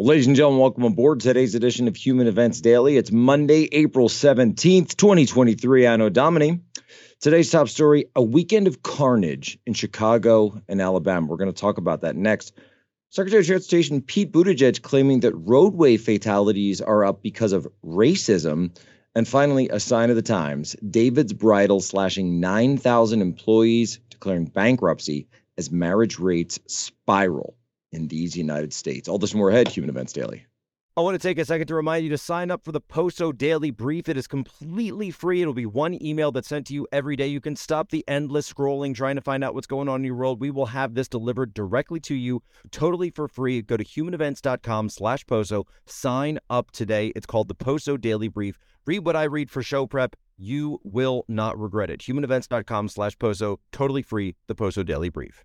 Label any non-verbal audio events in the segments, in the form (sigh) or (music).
Well, ladies and gentlemen, welcome aboard today's edition of Human Events Daily. It's Monday, April 17th, 2023. Anno Domini. Today's top story a weekend of carnage in Chicago and Alabama. We're going to talk about that next. Secretary of Transportation Pete Buttigieg claiming that roadway fatalities are up because of racism. And finally, a sign of the times David's Bridal slashing 9,000 employees, declaring bankruptcy as marriage rates spiral in these United States. All this more ahead, Human Events Daily. I want to take a second to remind you to sign up for the Poso Daily Brief. It is completely free. It'll be one email that's sent to you every day. You can stop the endless scrolling trying to find out what's going on in your world. We will have this delivered directly to you totally for free. Go to humanevents.com slash Poso. Sign up today. It's called the Poso Daily Brief. Read what I read for show prep. You will not regret it. Humanevents.com slash Poso. Totally free. The Poso Daily Brief.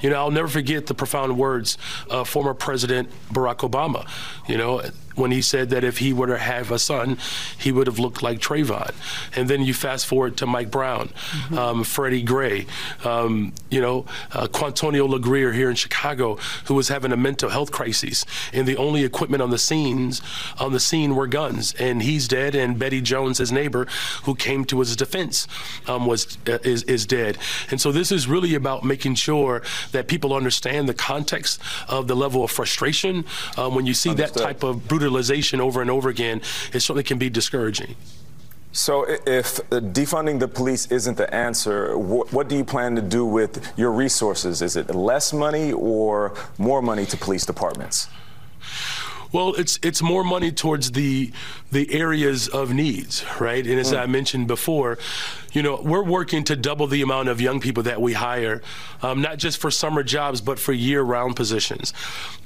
You know, I'll never forget the profound words of former President Barack Obama. You know, when he said that if he were to have a son, he would have looked like Trayvon. And then you fast forward to Mike Brown, mm-hmm. um, Freddie Gray, um, you know, uh, Quintonio LeGrier here in Chicago, who was having a mental health crisis, and the only equipment on the scenes on the scene were guns, and he's dead. And Betty Jones, his neighbor, who came to his defense, um, was uh, is is dead. And so this is really about making sure that people understand the context of the level of frustration um, when you see Understood. that type of brutal brutalization over and over again, it certainly can be discouraging. So, if defunding the police isn't the answer, what, what, do you plan to do with your resources? Is it less money or more money to police departments? Well, it's it's more money towards the the areas of needs, right? And as mm. I mentioned before, you know, we're working to double the amount of young people that we hire, um, not just for summer jobs, but for year-round positions.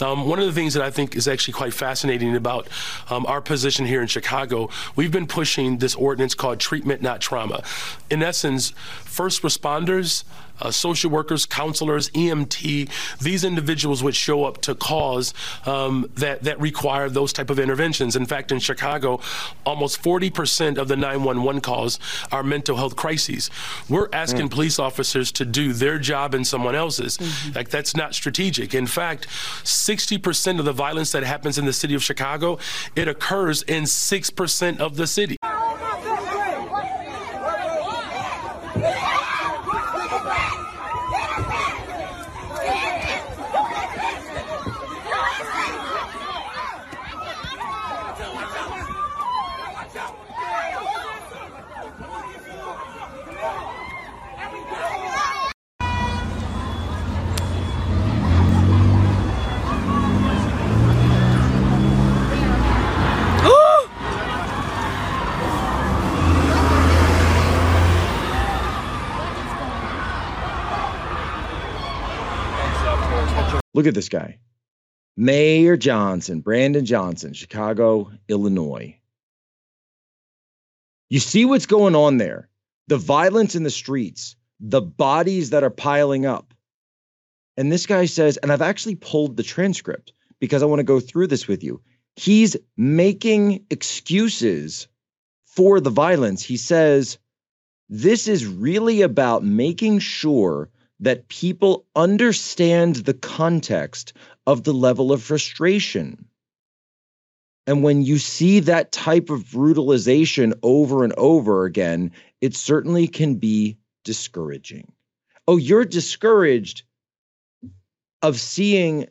Um, one of the things that I think is actually quite fascinating about um, our position here in Chicago, we've been pushing this ordinance called treatment, not trauma. In essence, first responders uh, social workers, counselors, EMT, these individuals would show up to cause um, that, that require those type of interventions. In fact, in Chicago, almost 40% of the 911 calls are mental health crises. We're asking mm. police officers to do their job and someone else's. Mm-hmm. Like that's not strategic. In fact, 60% of the violence that happens in the city of Chicago, it occurs in 6% of the city. Look at this guy. Mayor Johnson, Brandon Johnson, Chicago, Illinois. You see what's going on there? The violence in the streets, the bodies that are piling up. And this guy says, and I've actually pulled the transcript because I want to go through this with you. He's making excuses for the violence. He says, this is really about making sure that people understand the context of the level of frustration. And when you see that type of brutalization over and over again, it certainly can be discouraging. Oh, you're discouraged of seeing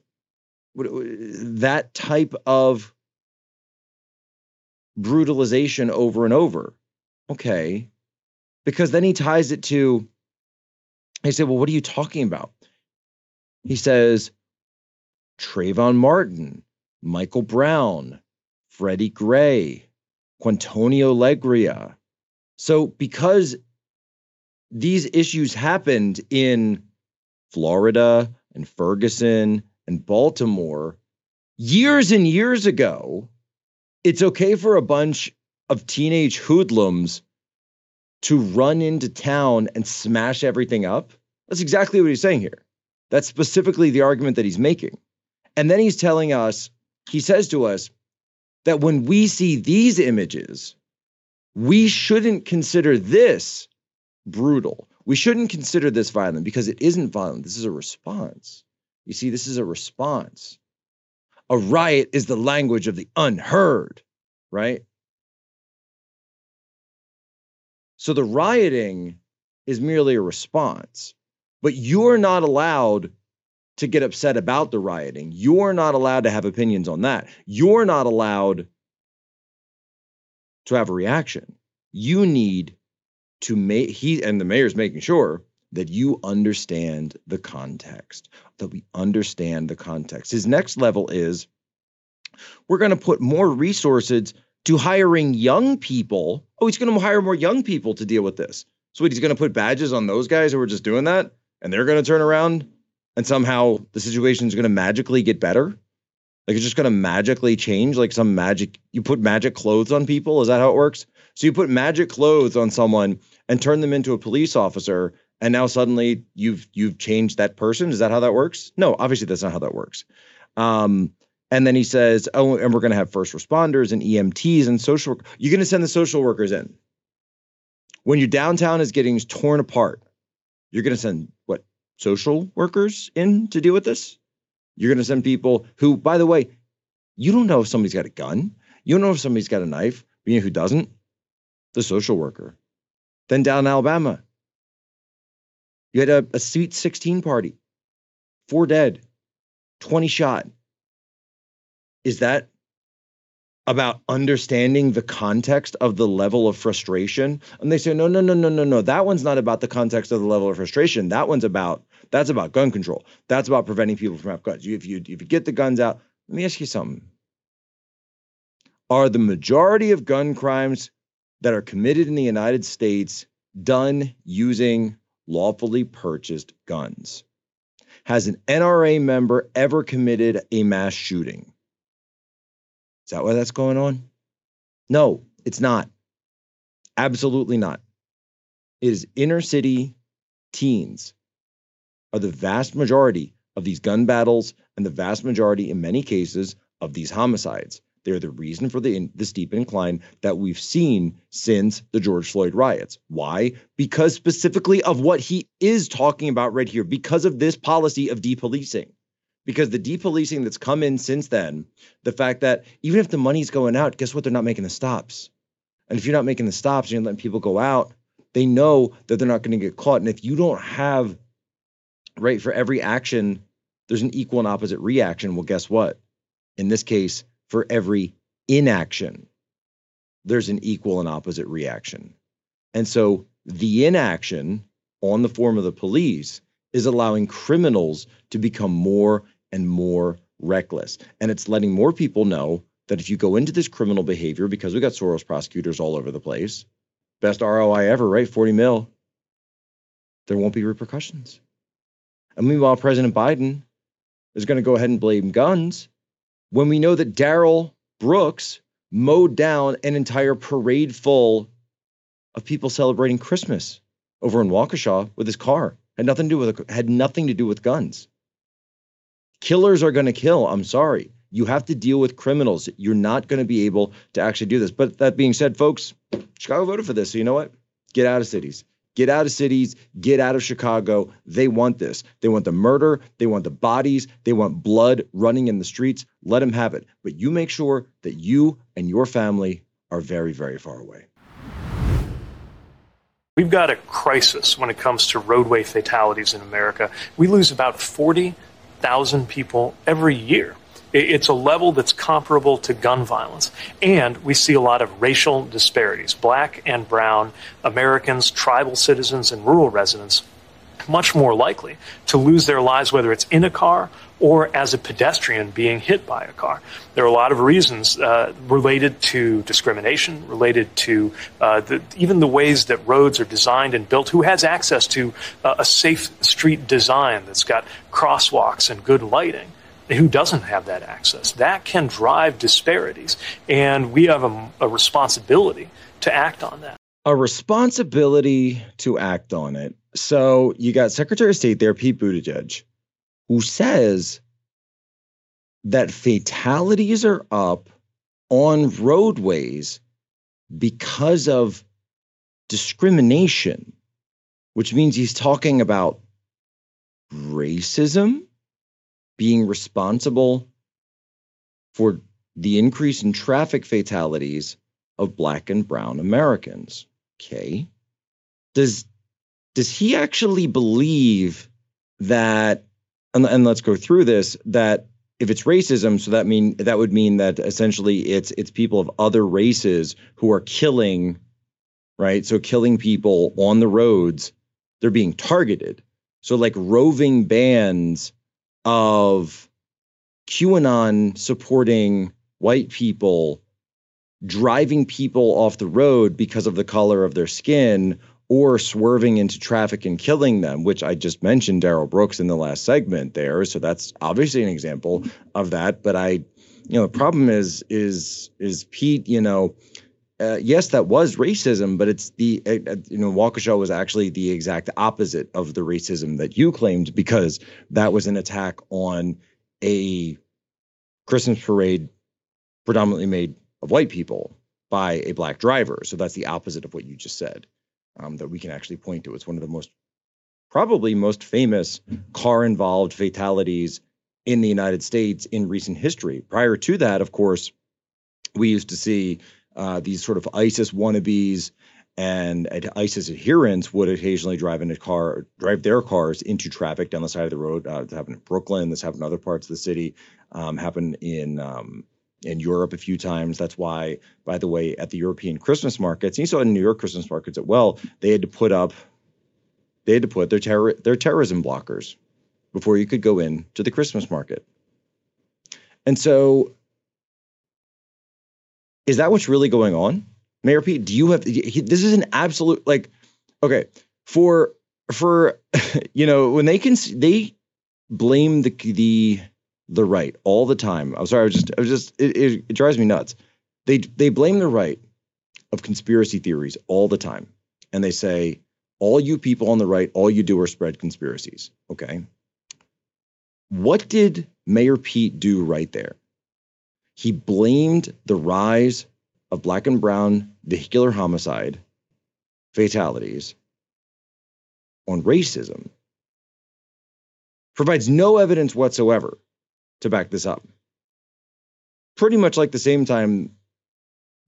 uh, that type of brutalization over and over. Okay. Because then he ties it to I said, Well, what are you talking about? He says, Trayvon Martin, Michael Brown, Freddie Gray, Quintonio Legria. So, because these issues happened in Florida and Ferguson and Baltimore years and years ago, it's okay for a bunch of teenage hoodlums to run into town and smash everything up. That's exactly what he's saying here. That's specifically the argument that he's making. And then he's telling us, he says to us that when we see these images we shouldn't consider this brutal. We shouldn't consider this violent because it isn't violent. This is a response. You see, this is a response. A riot is the language of the unheard, right? So the rioting is merely a response, but you're not allowed to get upset about the rioting. You're not allowed to have opinions on that. You're not allowed to have a reaction. You need to make he and the mayor's making sure that you understand the context, that we understand the context. His next level is we're going to put more resources to hiring young people. Oh, he's going to hire more young people to deal with this. So he's going to put badges on those guys who are just doing that, and they're going to turn around and somehow the situation is going to magically get better. Like it's just going to magically change, like some magic. You put magic clothes on people. Is that how it works? So you put magic clothes on someone and turn them into a police officer, and now suddenly you've you've changed that person. Is that how that works? No, obviously that's not how that works. Um, and then he says, "Oh, and we're going to have first responders and EMTs and social. You're going to send the social workers in when your downtown is getting torn apart. You're going to send what social workers in to deal with this. You're going to send people who, by the way, you don't know if somebody's got a gun. You don't know if somebody's got a knife. But you know who doesn't? The social worker. Then down in Alabama, you had a, a Sweet 16 party, four dead, 20 shot. Is that about understanding the context of the level of frustration? And they say, no, no, no, no, no, no. That one's not about the context of the level of frustration. That one's about that's about gun control. That's about preventing people from having guns. If you if you get the guns out, let me ask you something. Are the majority of gun crimes that are committed in the United States done using lawfully purchased guns? Has an NRA member ever committed a mass shooting? Is that why that's going on? No, it's not. Absolutely not. It is inner city teens are the vast majority of these gun battles and the vast majority, in many cases, of these homicides. They're the reason for the, the steep incline that we've seen since the George Floyd riots. Why? Because specifically of what he is talking about right here, because of this policy of depolicing. Because the depolicing that's come in since then, the fact that even if the money's going out, guess what? They're not making the stops. And if you're not making the stops, you're letting people go out, they know that they're not going to get caught. And if you don't have, right, for every action, there's an equal and opposite reaction. Well, guess what? In this case, for every inaction, there's an equal and opposite reaction. And so the inaction on the form of the police is allowing criminals to become more and more reckless. And it's letting more people know that if you go into this criminal behavior, because we've got Soros prosecutors all over the place, best ROI ever, right? 40 mil, there won't be repercussions. And meanwhile, President Biden is going to go ahead and blame guns when we know that Darrell Brooks mowed down an entire parade full of people celebrating Christmas over in Waukesha with his car. Had nothing to do with had nothing to do with guns. Killers are going to kill. I'm sorry. You have to deal with criminals. You're not going to be able to actually do this. But that being said, folks, Chicago voted for this. So you know what? Get out of cities. Get out of cities, get out of Chicago. They want this. They want the murder, they want the bodies, they want blood running in the streets. Let them have it. But you make sure that you and your family are very, very far away. We've got a crisis when it comes to roadway fatalities in America. We lose about 40,000 people every year. It's a level that's comparable to gun violence. And we see a lot of racial disparities. Black and brown Americans, tribal citizens, and rural residents much more likely to lose their lives, whether it's in a car or as a pedestrian being hit by a car. There are a lot of reasons uh, related to discrimination, related to uh, the, even the ways that roads are designed and built. Who has access to uh, a safe street design that's got crosswalks and good lighting? who doesn't have that access. That can drive disparities. And we have a, a responsibility to act on that. A responsibility to act on it. So you got Secretary of State there, Pete Buttigieg, who says that fatalities are up on roadways because of discrimination, which means he's talking about racism being responsible for the increase in traffic fatalities of black and brown Americans. Okay. Does does he actually believe that and, and let's go through this that if it's racism so that mean that would mean that essentially it's it's people of other races who are killing right? So killing people on the roads they're being targeted. So like roving bands of qanon supporting white people driving people off the road because of the color of their skin or swerving into traffic and killing them, which I just mentioned Darrell Brooks in the last segment there. So that's obviously an example of that. But I, you know, the problem is is is Pete, you know, uh, yes, that was racism, but it's the uh, uh you know Waukesha was actually the exact opposite of the racism that you claimed because that was an attack on a Christmas parade predominantly made of white people by a black driver. So that's the opposite of what you just said um, that we can actually point to. It's one of the most, probably most famous car involved fatalities in the United States in recent history. Prior to that, of course, we used to see uh, these sort of ISIS wannabes and ISIS adherents would occasionally drive in a car, drive their cars into traffic down the side of the road. Uh, this happened in Brooklyn. This happened in other parts of the city. Um, happened in um, in Europe a few times. That's why, by the way, at the European Christmas markets, and you saw in New York Christmas markets as well, they had to put up, they had to put their terror their terrorism blockers before you could go in to the Christmas market. And so, is that what's really going on, Mayor Pete? Do you have this is an absolute like, okay, for for (laughs) you know when they can they blame the the the right all the time. I'm sorry, I was just, I was just, it, it, it drives me nuts. They they blame the right of conspiracy theories all the time, and they say all you people on the right, all you do are spread conspiracies. Okay. What did Mayor Pete do right there? He blamed the rise of black and brown vehicular homicide fatalities on racism. Provides no evidence whatsoever to back this up. Pretty much like the same time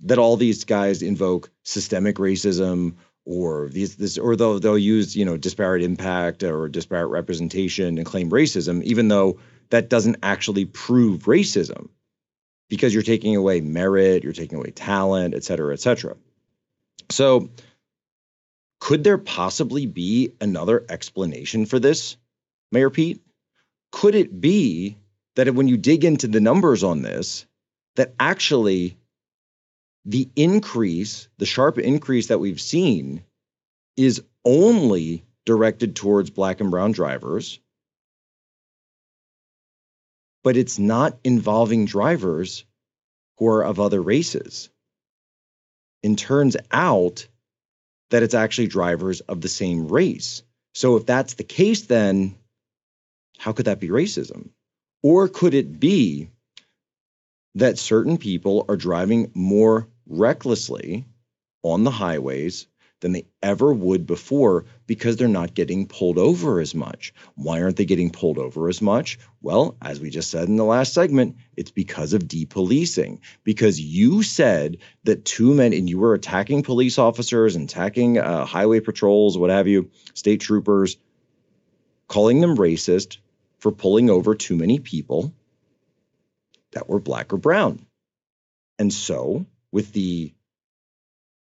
that all these guys invoke systemic racism or these this or they'll they'll use you know disparate impact or disparate representation and claim racism even though that doesn't actually prove racism because you're taking away merit you're taking away talent et cetera et cetera so could there possibly be another explanation for this mayor pete could it be that when you dig into the numbers on this, that actually the increase, the sharp increase that we've seen, is only directed towards black and brown drivers, but it's not involving drivers who are of other races. And turns out that it's actually drivers of the same race. So if that's the case, then how could that be racism? Or could it be that certain people are driving more recklessly on the highways than they ever would before because they're not getting pulled over as much. Why aren't they getting pulled over as much? Well, as we just said in the last segment, it's because of depolicing. Because you said that two men, and you were attacking police officers and attacking uh, highway patrols, what have you, state troopers, calling them racist, for pulling over too many people that were black or brown. And so, with the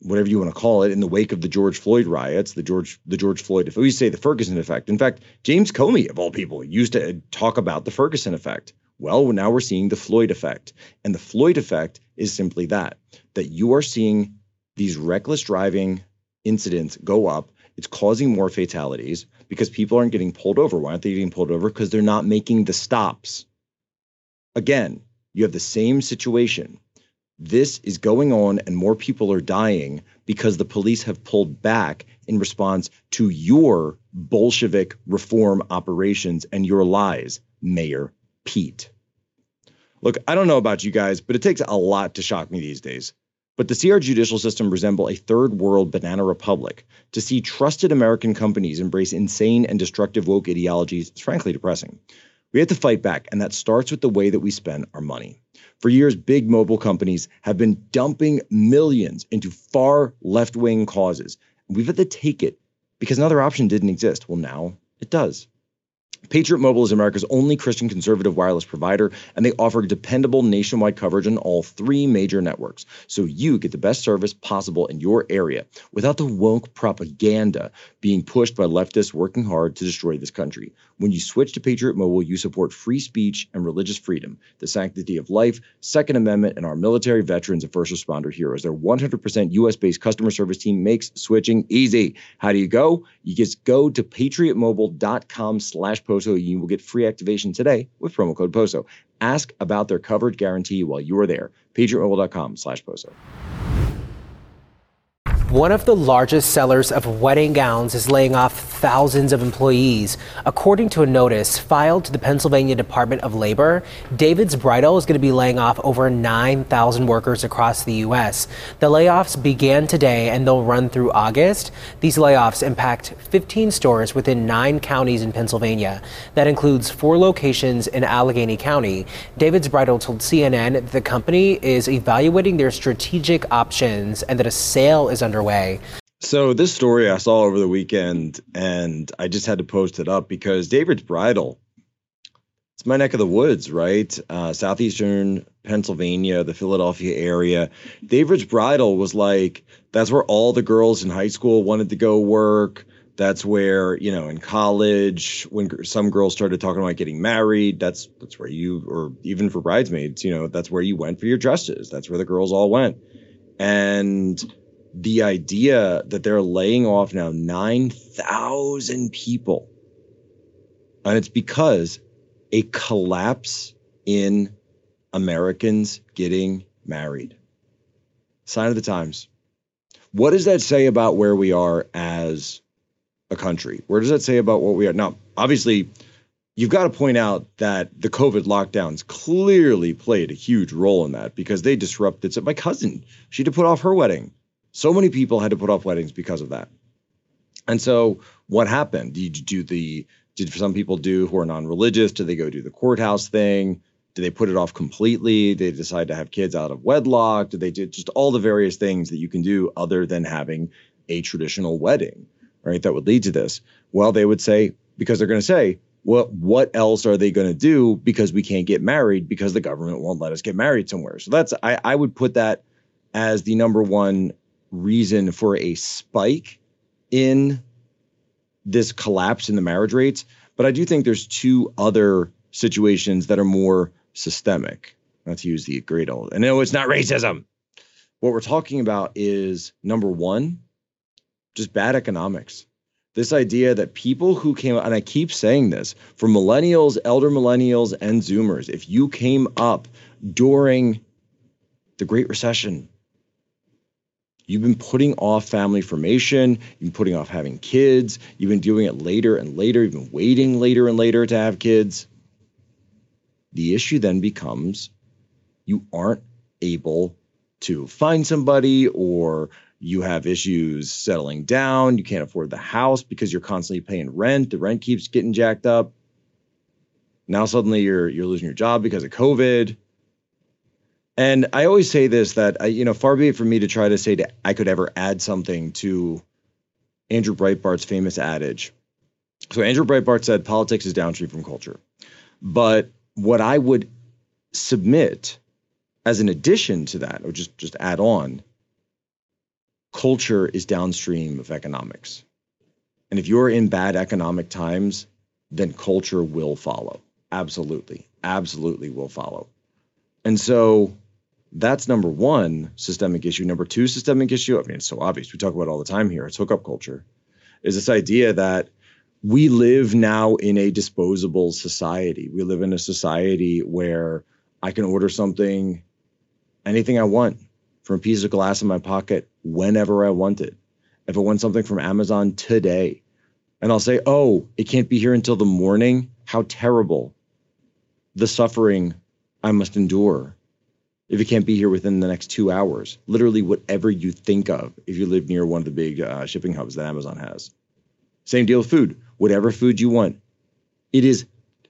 whatever you want to call it, in the wake of the George Floyd riots, the George the George Floyd, if we say the Ferguson effect. In fact, James Comey, of all people, used to talk about the Ferguson effect. Well, now we're seeing the Floyd effect. And the Floyd effect is simply that that you are seeing these reckless driving incidents go up it's causing more fatalities because people aren't getting pulled over. Why aren't they getting pulled over? Because they're not making the stops. Again, you have the same situation. This is going on, and more people are dying because the police have pulled back in response to your Bolshevik reform operations and your lies, Mayor Pete. Look, I don't know about you guys, but it takes a lot to shock me these days. But see our judicial system resemble a third world banana republic, to see trusted American companies embrace insane and destructive woke ideologies is frankly depressing. We have to fight back, and that starts with the way that we spend our money. For years, big mobile companies have been dumping millions into far left wing causes. We've had to take it because another option didn't exist. Well, now it does. Patriot Mobile is America's only Christian conservative wireless provider, and they offer dependable nationwide coverage on all three major networks. So you get the best service possible in your area without the woke propaganda being pushed by leftists working hard to destroy this country. When you switch to Patriot Mobile, you support free speech and religious freedom, the sanctity of life, Second Amendment, and our military veterans and first responder heroes. Their 100% US based customer service team makes switching easy. How do you go? You just go to patriotmobile.com slash POSO. You will get free activation today with promo code POSO. Ask about their coverage guarantee while you are there. patriotmobile.com slash POSO. One of the largest sellers of wedding gowns is laying off thousands of employees. According to a notice filed to the Pennsylvania Department of Labor, David's Bridal is going to be laying off over 9,000 workers across the U.S. The layoffs began today and they'll run through August. These layoffs impact 15 stores within nine counties in Pennsylvania. That includes four locations in Allegheny County. David's Bridal told CNN that the company is evaluating their strategic options and that a sale is underway underway. So this story I saw over the weekend, and I just had to post it up because David's Bridal. It's my neck of the woods, right? Uh, southeastern Pennsylvania, the Philadelphia area. David's Bridal was like that's where all the girls in high school wanted to go work. That's where you know in college when some girls started talking about getting married. That's that's where you or even for bridesmaids, you know, that's where you went for your dresses. That's where the girls all went, and the idea that they're laying off now 9,000 people. And it's because a collapse in Americans getting married. Sign of the times. What does that say about where we are as a country? Where does that say about what we are? Now, obviously, you've got to point out that the COVID lockdowns clearly played a huge role in that because they disrupted. So my cousin, she had to put off her wedding so many people had to put off weddings because of that. And so what happened? Did you do the did some people do who are non-religious? Did they go do the courthouse thing? Did they put it off completely? Did they decide to have kids out of wedlock? Did they do just all the various things that you can do other than having a traditional wedding, right? That would lead to this. Well, they would say, because they're going to say, what what else are they going to do because we can't get married because the government won't let us get married somewhere. So that's I, I would put that as the number one reason for a spike in this collapse in the marriage rates. But I do think there's two other situations that are more systemic. Not to use the great old, and no, it's not racism. What we're talking about is number one, just bad economics. This idea that people who came, and I keep saying this for millennials, elder millennials, and Zoomers, if you came up during the Great Recession, You've been putting off family formation. You've been putting off having kids. You've been doing it later and later. You've been waiting later and later to have kids. The issue then becomes you aren't able to find somebody or you have issues settling down. You can't afford the house because you're constantly paying rent. The rent keeps getting jacked up. Now suddenly you're you're losing your job because of COVID. And I always say this that I, you know, far be it from me to try to say that I could ever add something to Andrew Breitbart's famous adage. So Andrew Breitbart said politics is downstream from culture. But what I would submit as an addition to that, or just just add on, culture is downstream of economics. And if you're in bad economic times, then culture will follow. Absolutely. Absolutely will follow. And so that's number one systemic issue. Number two systemic issue, I mean, it's so obvious. We talk about all the time here. It's hookup culture. Is this idea that we live now in a disposable society. We live in a society where I can order something, anything I want, from a piece of glass in my pocket whenever I want it. If I want something from Amazon today, and I'll say, oh, it can't be here until the morning. How terrible. The suffering I must endure if it can't be here within the next two hours. Literally, whatever you think of if you live near one of the big uh, shipping hubs that Amazon has. Same deal with food. Whatever food you want, it is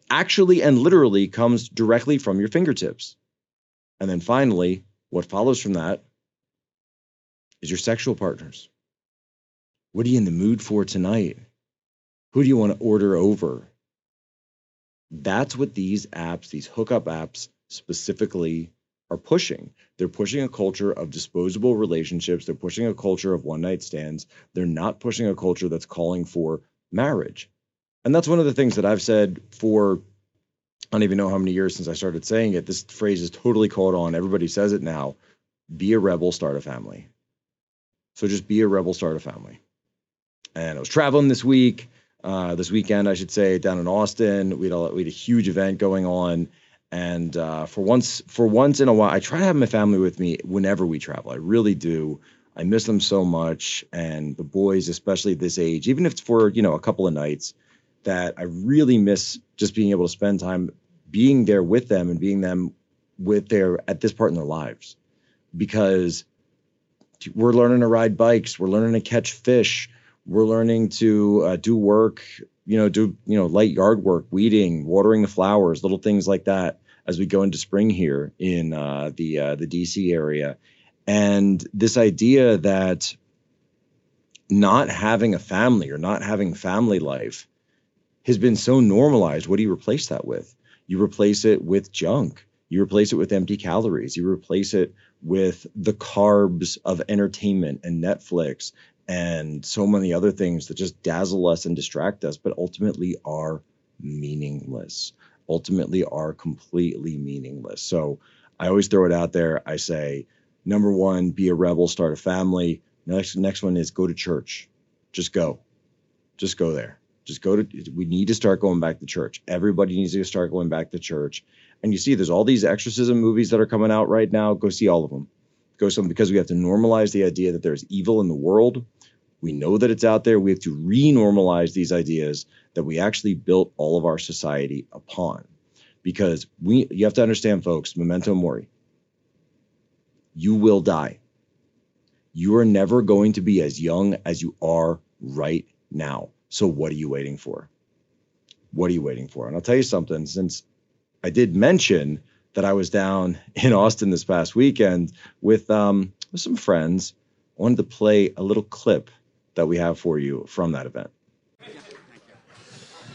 actually and literally comes directly from your fingertips. And then finally, what follows from that is your sexual partners. What are you in the mood for tonight? Who do you want to order over? That's what these apps, these hookup apps specifically are pushing. They're pushing a culture of disposable relationships. They're pushing a culture of one night stands. They're not pushing a culture that's calling for marriage. And that's one of the things that I've said for I don't even know how many years since I started saying it. This phrase is totally caught on. Everybody says it now. Be a rebel, start a family. So just be a rebel, start a family. And I was traveling this week, uh, this weekend, I should say, down in Austin. We had a, we had a huge event going on. And uh, for once, for once in a while, I try to have my family with me whenever we travel. I really do. I miss them so much, and the boys, especially this age, even if it's for you know a couple of nights, that I really miss just being able to spend time being there with them and being them with their at this part in their lives, because we're learning to ride bikes, we're learning to catch fish, we're learning to uh, do work, you know, do you know light yard work, weeding, watering the flowers, little things like that as we go into spring here in uh, the uh, the DC area, and this idea that not having a family or not having family life has been so normalized. What do you replace that with? You replace it with junk. You replace it with empty calories. You replace it with the carbs of entertainment and Netflix and so many other things that just dazzle us and distract us, but ultimately are meaningless ultimately are completely meaningless. So I always throw it out there. I say, number one, be a rebel, start a family. Next, next one is go to church. Just go. Just go there. Just go to, we need to start going back to church. Everybody needs to start going back to church. And you see, there's all these exorcism movies that are coming out right now. Go see all of them. Go some because we have to normalize the idea that there's evil in the world. We know that it's out there. We have to re-normalize these ideas that we actually built all of our society upon. Because we you have to understand, folks, memento mori. You will die. You are never going to be as young as you are right now. So what are you waiting for? What are you waiting for? And I'll tell you something, since I did mention that I was down (laughs) in Austin this past weekend with um, with some friends. I wanted to play a little clip that we have for you from that event.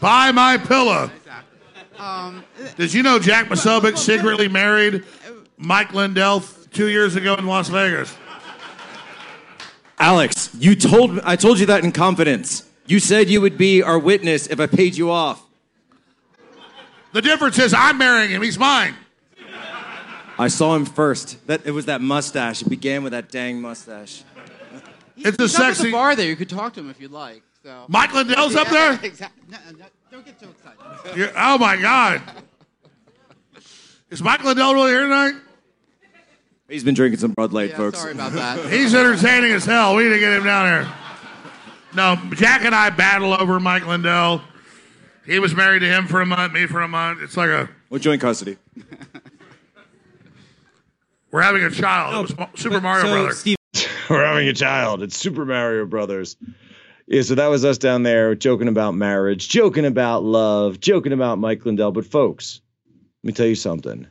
Buy my pillow. Um, Did you know Jack Posobiec secretly married Mike Lindell two years ago in Las Vegas? Alex, you told I told you that in confidence. You said you would be our witness if I paid you off. The difference is I'm marrying him. He's mine. I saw him first. That it was that mustache. It began with that dang mustache. It's a He's up sexy. the bar there. You could talk to him if you'd like. So. Mike Lindell's up there? (laughs) Exactly. No, no, don't get too excited. You're- oh my God. Is Mike Lindell really here tonight? He's been drinking some Bud Light, Yeah, folks. sorry about that. (laughs) He's entertaining as hell. We need to get him down here. No, Jack and I battle over Mike Lindell. He was married to him for a month, me for a month. It's like a With joint custody. we're having a child. it was Mo- Super Mario so, Brothers. Steve, We're having a child. It's Super Mario Brothers. Yeah, so that was us down there joking about marriage, joking about love, joking about Mike Lindell. But folks, let me tell you something.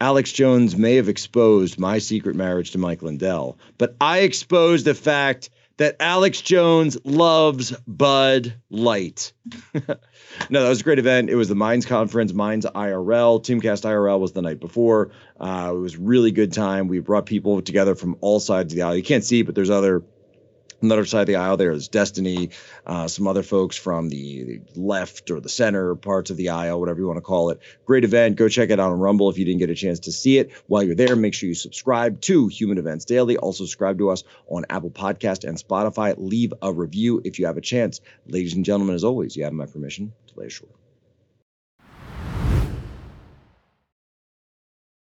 Alex Jones may have exposed my secret marriage to Mike Lindell, but I exposed the fact that Alex Jones loves Bud Light. (laughs) no, that was a great event. It was the Minds Conference, Minds IRL. Timcast IRL was the night before. Uh, it was really good time. We brought people together from all sides of the aisle. You can't see, but there's other on the other side of the aisle there's destiny uh, some other folks from the left or the center parts of the aisle whatever you want to call it. Great event go check it out on rumble if you didn't get a chance to see it. While you're there make sure you subscribe to human events daily. Also subscribe to us on apple podcast and spotify. Leave a review if you have a chance. Ladies and gentlemen as always you have my permission to lay ashore